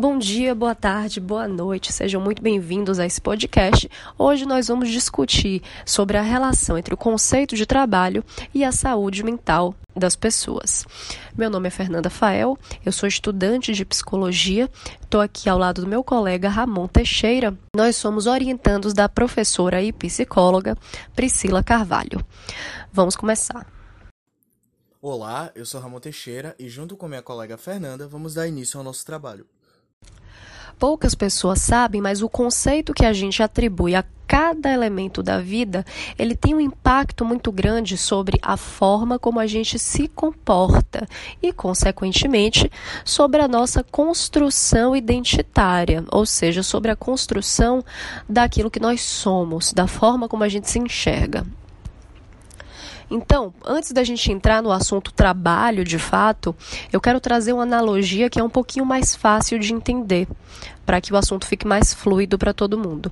Bom dia, boa tarde, boa noite, sejam muito bem-vindos a esse podcast. Hoje nós vamos discutir sobre a relação entre o conceito de trabalho e a saúde mental das pessoas. Meu nome é Fernanda Fael, eu sou estudante de psicologia, estou aqui ao lado do meu colega Ramon Teixeira. Nós somos orientandos da professora e psicóloga Priscila Carvalho. Vamos começar. Olá, eu sou Ramon Teixeira e, junto com minha colega Fernanda, vamos dar início ao nosso trabalho poucas pessoas sabem, mas o conceito que a gente atribui a cada elemento da vida, ele tem um impacto muito grande sobre a forma como a gente se comporta e, consequentemente, sobre a nossa construção identitária, ou seja, sobre a construção daquilo que nós somos, da forma como a gente se enxerga. Então, antes da gente entrar no assunto trabalho de fato, eu quero trazer uma analogia que é um pouquinho mais fácil de entender, para que o assunto fique mais fluido para todo mundo.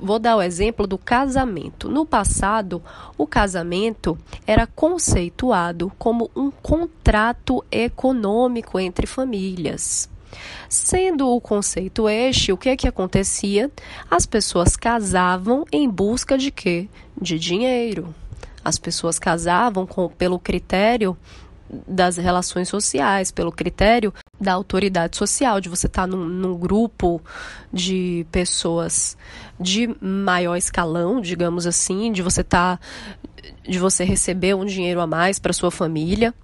Vou dar o exemplo do casamento. No passado, o casamento era conceituado como um contrato econômico entre famílias. Sendo o conceito este, o que é que acontecia? As pessoas casavam em busca de quê? De dinheiro. As pessoas casavam com, pelo critério das relações sociais, pelo critério da autoridade social, de você estar tá num, num, grupo de pessoas de maior escalão, digamos assim, de você estar tá, de você receber um dinheiro a mais para sua família.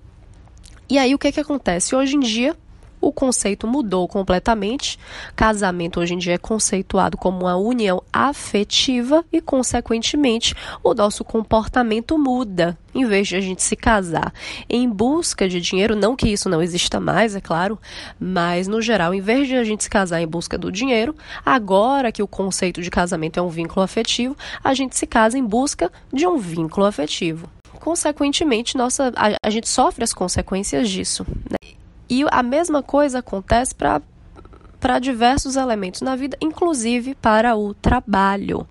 E aí o que que acontece? Hoje em dia o conceito mudou completamente. Casamento hoje em dia é conceituado como uma união afetiva e, consequentemente, o nosso comportamento muda. Em vez de a gente se casar em busca de dinheiro, não que isso não exista mais, é claro, mas no geral, em vez de a gente se casar em busca do dinheiro, agora que o conceito de casamento é um vínculo afetivo, a gente se casa em busca de um vínculo afetivo consequentemente, nossa, a, a, gente sofre as consequências disso. Né? E a mesma coisa acontece para para diversos elementos na vida, inclusive para o trabalho.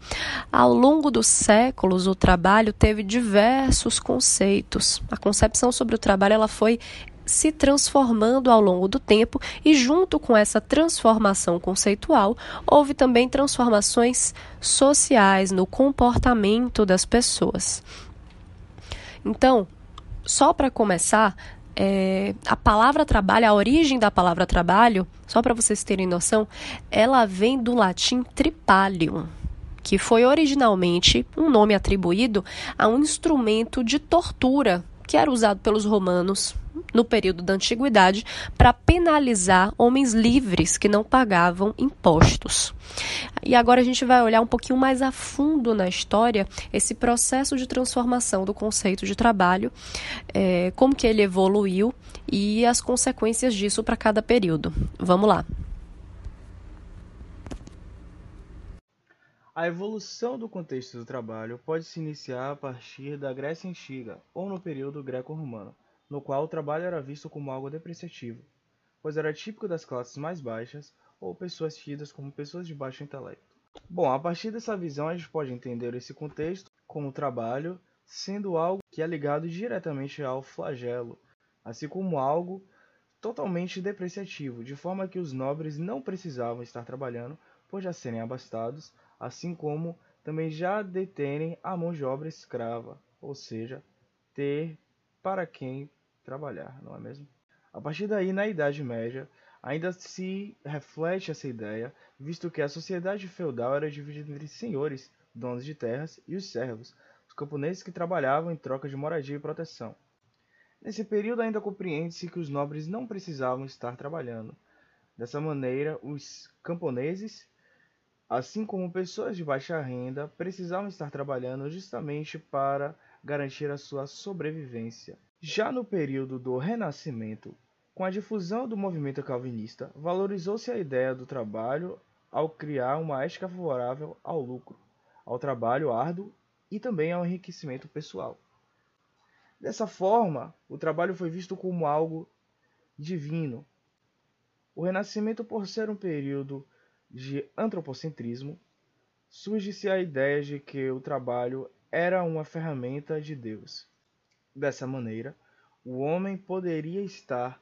Ao longo dos séculos, o trabalho teve diversos conceitos. A concepção sobre o trabalho ela foi se transformando ao longo do tempo e junto com essa transformação conceitual, houve também transformações sociais no comportamento das pessoas. Então, só para começar, é, a palavra trabalho, a origem da palavra trabalho, só para vocês terem noção, ela vem do latim tripalium, que foi originalmente um nome atribuído a um instrumento de tortura que era usado pelos romanos no período da antiguidade para penalizar homens livres que não pagavam impostos. E agora a gente vai olhar um pouquinho mais a fundo na história esse processo de transformação do conceito de trabalho, é, como que ele evoluiu e as consequências disso para cada período. Vamos lá. A evolução do contexto do trabalho pode se iniciar a partir da Grécia Antiga ou no período greco-romano no qual o trabalho era visto como algo depreciativo, pois era típico das classes mais baixas ou pessoas tidas como pessoas de baixo intelecto. Bom, a partir dessa visão a gente pode entender esse contexto como trabalho sendo algo que é ligado diretamente ao flagelo, assim como algo totalmente depreciativo, de forma que os nobres não precisavam estar trabalhando por já serem abastados, assim como também já deterem a mão de obra escrava, ou seja, ter para quem trabalhar, não é mesmo? A partir daí, na Idade Média, ainda se reflete essa ideia, visto que a sociedade feudal era dividida entre senhores, donos de terras, e os servos, os camponeses que trabalhavam em troca de moradia e proteção. Nesse período ainda compreende-se que os nobres não precisavam estar trabalhando. Dessa maneira, os camponeses, assim como pessoas de baixa renda, precisavam estar trabalhando justamente para garantir a sua sobrevivência. Já no período do Renascimento, com a difusão do movimento calvinista, valorizou-se a ideia do trabalho ao criar uma ética favorável ao lucro, ao trabalho árduo e também ao enriquecimento pessoal. Dessa forma, o trabalho foi visto como algo divino. O Renascimento, por ser um período de antropocentrismo, surge-se a ideia de que o trabalho era uma ferramenta de Deus Dessa maneira, o homem poderia estar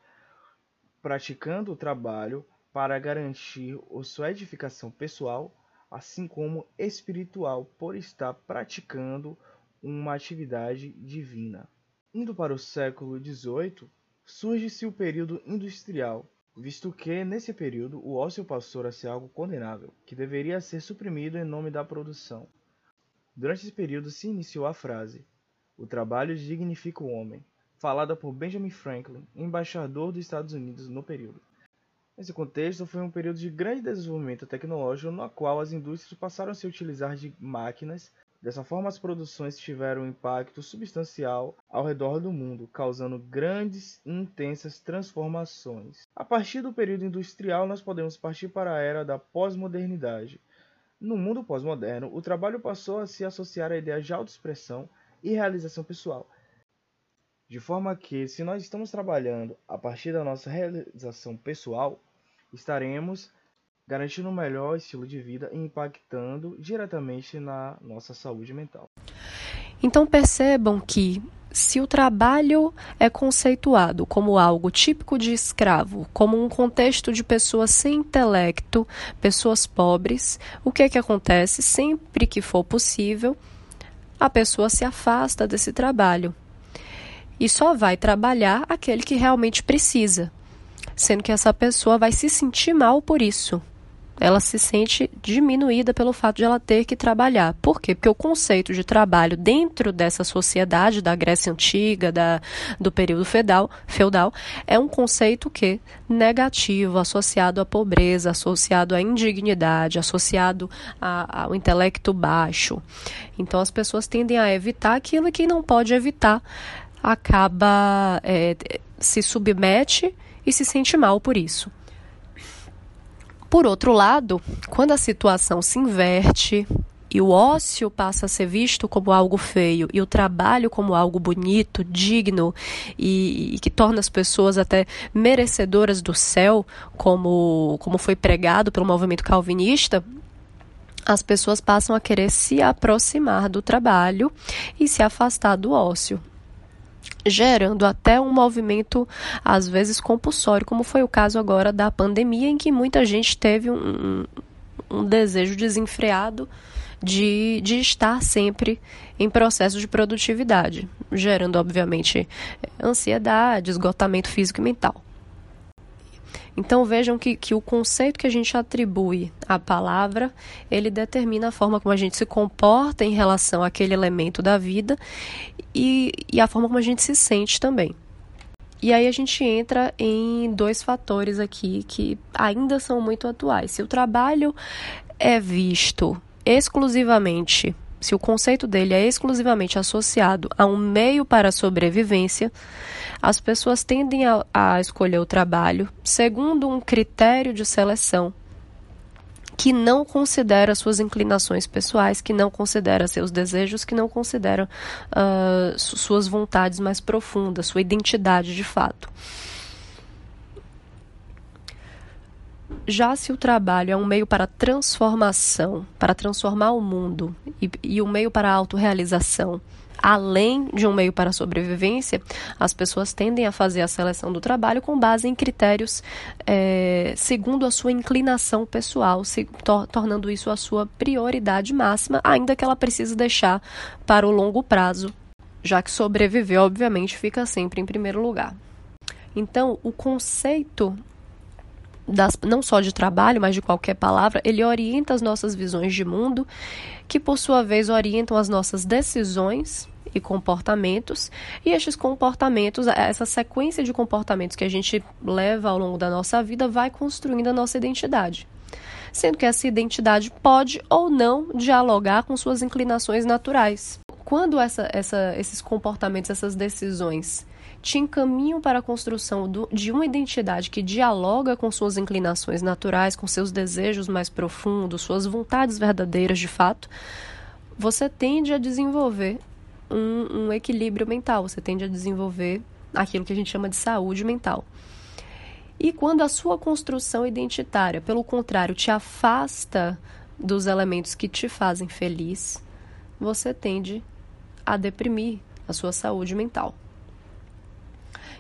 praticando o trabalho para garantir sua edificação pessoal, assim como espiritual, por estar praticando uma atividade divina. Indo para o século XVIII, surge-se o período industrial, visto que, nesse período, o ócio passou a ser algo condenável, que deveria ser suprimido em nome da produção. Durante esse período se iniciou a frase: O trabalho dignifica o homem, falada por Benjamin Franklin, embaixador dos Estados Unidos no período. Nesse contexto, foi um período de grande desenvolvimento tecnológico no qual as indústrias passaram a se utilizar de máquinas Dessa forma, as produções tiveram um impacto substancial ao redor do mundo, causando grandes e intensas transformações. A partir do período industrial, nós podemos partir para a era da pós-modernidade. No mundo pós-moderno, o trabalho passou a se associar à ideia de autoexpressão e realização pessoal. De forma que, se nós estamos trabalhando a partir da nossa realização pessoal, estaremos garantindo um melhor estilo de vida e impactando diretamente na nossa saúde mental. Então percebam que se o trabalho é conceituado como algo típico de escravo, como um contexto de pessoas sem intelecto, pessoas pobres, o que é que acontece? Sempre que for possível, a pessoa se afasta desse trabalho e só vai trabalhar aquele que realmente precisa, sendo que essa pessoa vai se sentir mal por isso ela se sente diminuída pelo fato de ela ter que trabalhar. Por quê? Porque o conceito de trabalho dentro dessa sociedade da Grécia Antiga, da, do período feudal, feudal, é um conceito que negativo, associado à pobreza, associado à indignidade, associado a, ao intelecto baixo. Então as pessoas tendem a evitar aquilo que não pode evitar, acaba é, se submete e se sente mal por isso. Por outro lado, quando a situação se inverte e o ócio passa a ser visto como algo feio e o trabalho como algo bonito, digno e, e, que torna as pessoas até merecedoras do céu, como, como foi pregado pelo movimento calvinista, as pessoas passam a querer se aproximar do trabalho e se afastar do ócio gerando até um movimento, às vezes, compulsório, como foi o caso agora da pandemia, em que muita gente teve um, um desejo desenfreado de, de estar sempre em processo de produtividade, gerando, obviamente, ansiedade, esgotamento físico e mental. Então vejam que, que o conceito que a gente atribui à palavra, ele determina a forma como a gente se comporta em relação àquele elemento da vida e, e a forma como a gente se sente também. E aí a gente entra em dois fatores aqui que ainda são muito atuais. Se o trabalho é visto exclusivamente, se o conceito dele é exclusivamente associado a um meio para a sobrevivência, as pessoas tendem a, a escolher o trabalho segundo um critério de seleção que não considera suas inclinações pessoais, que não considera seus desejos, que não considera uh, suas vontades mais profundas, sua identidade de fato. Já se o trabalho é um meio para transformação, para transformar o mundo, e, e um meio para a autorrealização, além de um meio para a sobrevivência, as pessoas tendem a fazer a seleção do trabalho com base em critérios é, segundo a sua inclinação pessoal, se, tor tornando isso a sua prioridade máxima, ainda que ela precise deixar para o longo prazo, já que sobreviver, obviamente, fica sempre em primeiro lugar. Então, o conceito das, não só de trabalho, mas de qualquer palavra, ele orienta as nossas visões de mundo, que por sua vez orientam as nossas decisões e comportamentos, e estes comportamentos, essa sequência de comportamentos que a gente leva ao longo da nossa vida, vai construindo a nossa identidade. Sendo que essa identidade pode ou não dialogar com suas inclinações naturais. Quando essa, essa, esses comportamentos, essas decisões te encaminham para a construção do, de uma identidade que dialoga com suas inclinações naturais, com seus desejos mais profundos, suas vontades verdadeiras de fato, você tende a desenvolver um, um equilíbrio mental, você tende a desenvolver aquilo que a gente chama de saúde mental. E quando a sua construção identitária, pelo contrário, te afasta dos elementos que te fazem feliz, você tende a deprimir a sua saúde mental.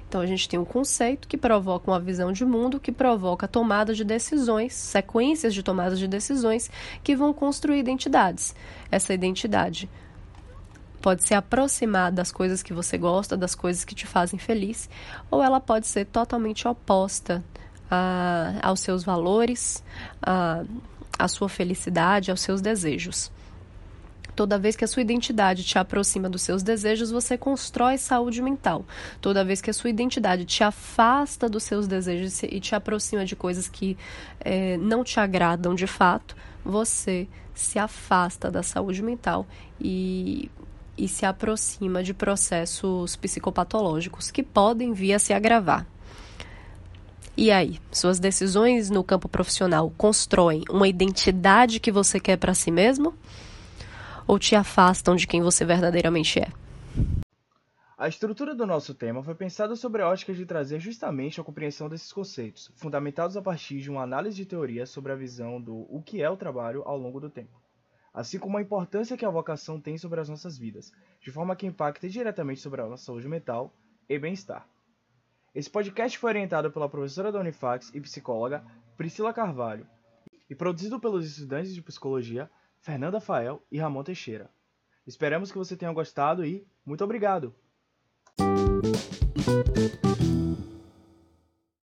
Então a gente tem um conceito que provoca uma visão de mundo, que provoca tomada de decisões, sequências de tomadas de decisões que vão construir identidades. Essa identidade pode se aproximar das coisas que você gosta, das coisas que te fazem feliz, ou ela pode ser totalmente oposta a, aos seus valores, a, à sua felicidade, aos seus desejos. Toda vez que a sua identidade te aproxima dos seus desejos, você constrói saúde mental. Toda vez que a sua identidade te afasta dos seus desejos e te aproxima de coisas que é, não te agradam de fato, você se afasta da saúde mental e e se aproxima de processos psicopatológicos que podem vir a se agravar. E aí, suas decisões no campo profissional constroem uma identidade que você quer para si mesmo ou te afastam de quem você verdadeiramente é? A estrutura do nosso tema foi pensada sobre a ótica de trazer justamente a compreensão desses conceitos, fundamentados a partir de uma análise de teoria sobre a visão do o que é o trabalho ao longo do tempo assim como a importância que a vocação tem sobre as nossas vidas, de forma que impacte diretamente sobre a nossa saúde mental e bem-estar. Esse podcast foi orientado pela professora da Unifax e psicóloga Priscila Carvalho e produzido pelos estudantes de psicologia Fernanda Fael e Ramon Teixeira. Esperamos que você tenha gostado e muito obrigado!